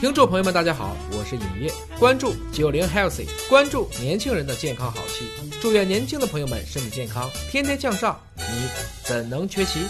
听众朋友们，大家好，我是尹烨，关注九零 healthy，关注年轻人的健康好戏，祝愿年轻的朋友们身体健康，天天向上，你怎能缺席？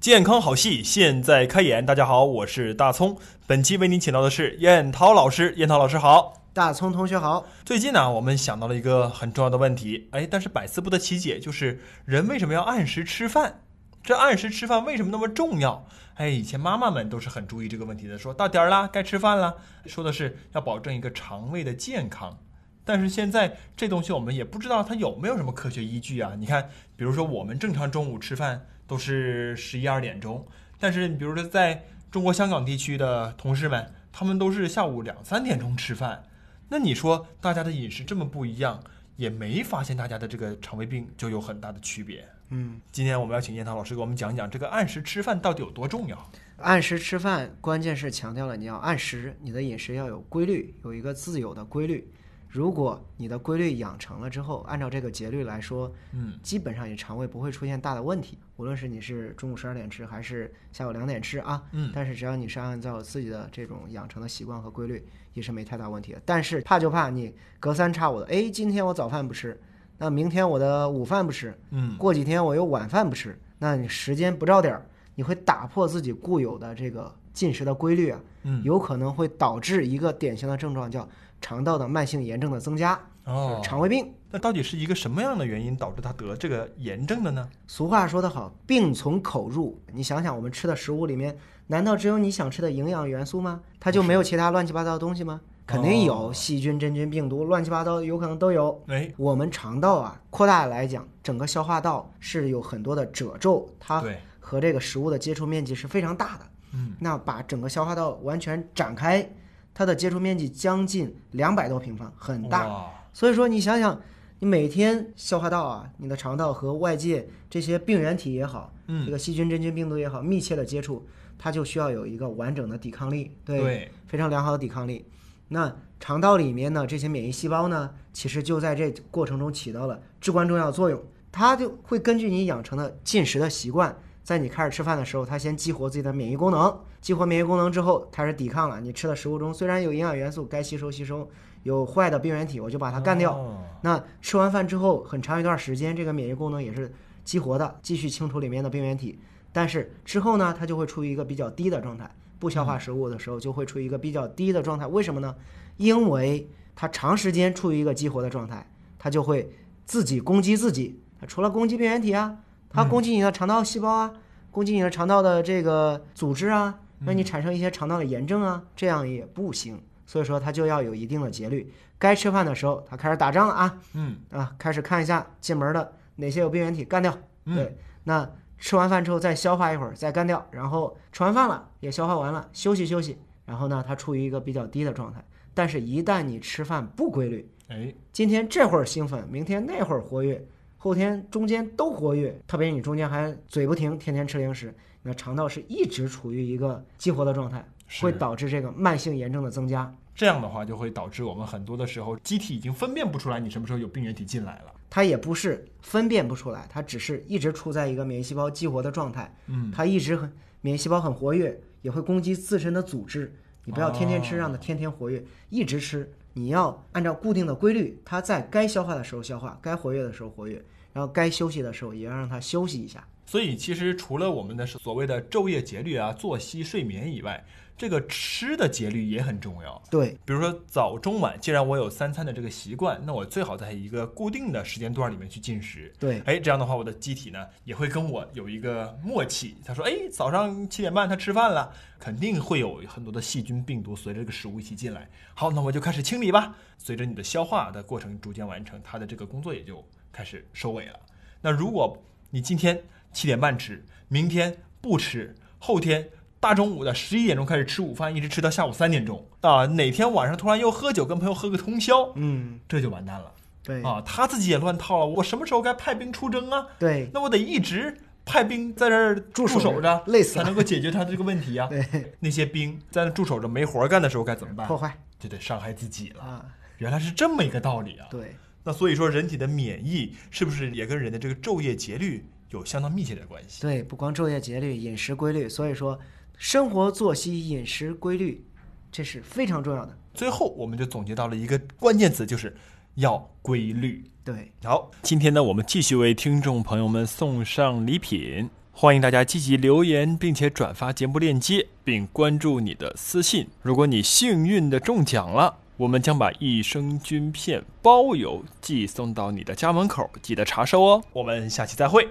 健康好戏现在开演，大家好，我是大葱，本期为您请到的是燕涛老师，燕涛老师好，大葱同学好。最近呢，我们想到了一个很重要的问题，哎，但是百思不得其解，就是人为什么要按时吃饭？这按时吃饭为什么那么重要？哎，以前妈妈们都是很注意这个问题的，说到点儿了，该吃饭了，说的是要保证一个肠胃的健康。但是现在这东西我们也不知道它有没有什么科学依据啊？你看，比如说我们正常中午吃饭都是十一二点钟，但是你比如说在中国香港地区的同事们，他们都是下午两三点钟吃饭。那你说大家的饮食这么不一样，也没发现大家的这个肠胃病就有很大的区别。嗯，今天我们要请燕涛老师给我们讲讲这个按时吃饭到底有多重要。按时吃饭，关键是强调了你要按时，你的饮食要有规律，有一个自有的规律。如果你的规律养成了之后，按照这个节律来说，嗯，基本上你肠胃不会出现大的问题。无论是你是中午十二点吃，还是下午两点吃啊，嗯但是只要你是按照自己的这种养成的习惯和规律，也是没太大问题的。但是怕就怕你隔三差五的，哎，今天我早饭不吃，那明天我的午饭不吃，嗯，过几天我又晚饭不吃，那你时间不照点儿，你会打破自己固有的这个进食的规律啊，嗯有可能会导致一个典型的症状叫肠道的慢性炎症的增加，哦，肠胃病。那到底是一个什么样的原因导致他得这个炎症的呢？俗话说得好，病从口入。你想想，我们吃的食物里面，难道只有你想吃的营养元素吗？它就没有其他乱七八糟的东西吗？肯定有，哦细菌、真菌、病毒，乱七八糟有可能都有。哎，我们肠道啊，扩大来讲，整个消化道是有很多的褶皱，它对，和这个食物的接触面积是非常大的。嗯，那把整个消化道完全展开，它的接触面积将近两百多平方，很大。所以说，你想想，你每天消化道啊，你的肠道和外界这些病原体也好，这嗯，个细菌、真菌、病毒也好，密切的接触，它就需要有一个完整的抵抗力，对，对，非常良好的抵抗力。那肠道里面呢，这些免疫细胞呢，其实就在这过程中起到了至关重要的作用。它就会根据你养成的进食的习惯，在你开始吃饭的时候，它先激活自己的免疫功能，激活免疫功能之后，开始抵抗了。你吃的食物中虽然有营养元素该吸收吸收，有坏的病原体，我就把它干掉。哦那吃完饭之后，很长一段时间，这个免疫功能也是激活的，继续清除里面的病原体。但是之后呢，它就会处于一个比较低的状态，不消化食物的时候就会处于一个比较低的状态。为什么呢？因为它长时间处于一个激活的状态，它就会自己攻击自己。它除了攻击病原体啊，它攻击你的肠道细胞啊，攻击你的肠道的这个组织啊，让你产生一些肠道的炎症啊，这样也不行。所以说，它就要有一定的节律。该吃饭的时候，它开始打仗了啊，嗯啊，开始看一下进门的哪些有病原体干掉。嗯，对，那吃完饭之后再消化一会儿，再干掉，然后吃完饭了也消化完了，休息休息，然后呢，它处于一个比较低的状态。但是，一旦你吃饭不规律，哎，今天这会儿兴奋，明天那会儿活跃，后天中间都活跃，特别你中间还嘴不停，天天吃零食，那肠道是一直处于一个激活的状态，会导致这个慢性炎症的增加。这样的话就会导致我们很多的时候机体已经分辨不出来你什么时候有病原体进来了。它也不是分辨不出来，它只是一直处在一个免疫细胞激活的状态，嗯，它一直很免疫细胞很活跃，也会攻击自身的组织。你不要天天吃，哦让它天天活跃，一直吃。你要按照固定的规律，它在该消化的时候消化，该活跃的时候活跃，然后该休息的时候也要让它休息一下。所以其实除了我们的所谓的昼夜节律啊、作息、睡眠以外，这个吃的节律也很重要。对，比如说早中晚，既然我有三餐的这个习惯，那我最好在一个固定的时间段里面去进食。对，哎，这样的话，我的机体呢也会跟我有一个默契。他说，哎，早上七点半他吃饭了，肯定会有很多的细菌、病毒随着这个食物一起进来。好，那我就开始清理吧。随着你的消化的过程逐渐完成，它的这个工作也就开始收尾了。那如果你今天七点半吃，明天不吃，后天大中午的十一点钟开始吃午饭，一直吃到下午三点钟啊，哪天晚上突然又喝酒，跟朋友喝个通宵，嗯，这就完蛋了对，啊！他自己也乱套了，我什么时候该派兵出征啊？对，那我得一直派兵在这儿驻守守着，累死了才能够解决他的这个问题啊。对，那些兵在那驻守着没活儿干的时候该怎么办破？坏就得伤害自己了。啊，原来是这么一个道理啊！对，那所以说，人体的免疫是不是也跟人的这个昼夜节律有相当密切的关系？对，不光昼夜节律、饮食规律，所以说生活作息、饮食规律，这是非常重要的。最后，我们就总结到了一个关键词，就是要规律。对，好，今天呢，我们继续为听众朋友们送上礼品，欢迎大家积极留言，并且转发节目链接，并关注你的私信。如果你幸运的中奖了，我们将把益生菌片包邮寄送到你的家门口，记得查收哦。我们下期再会。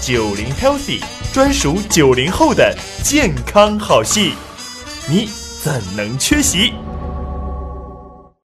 九零 healthy 专属九零后的健康好戏，你怎能缺席？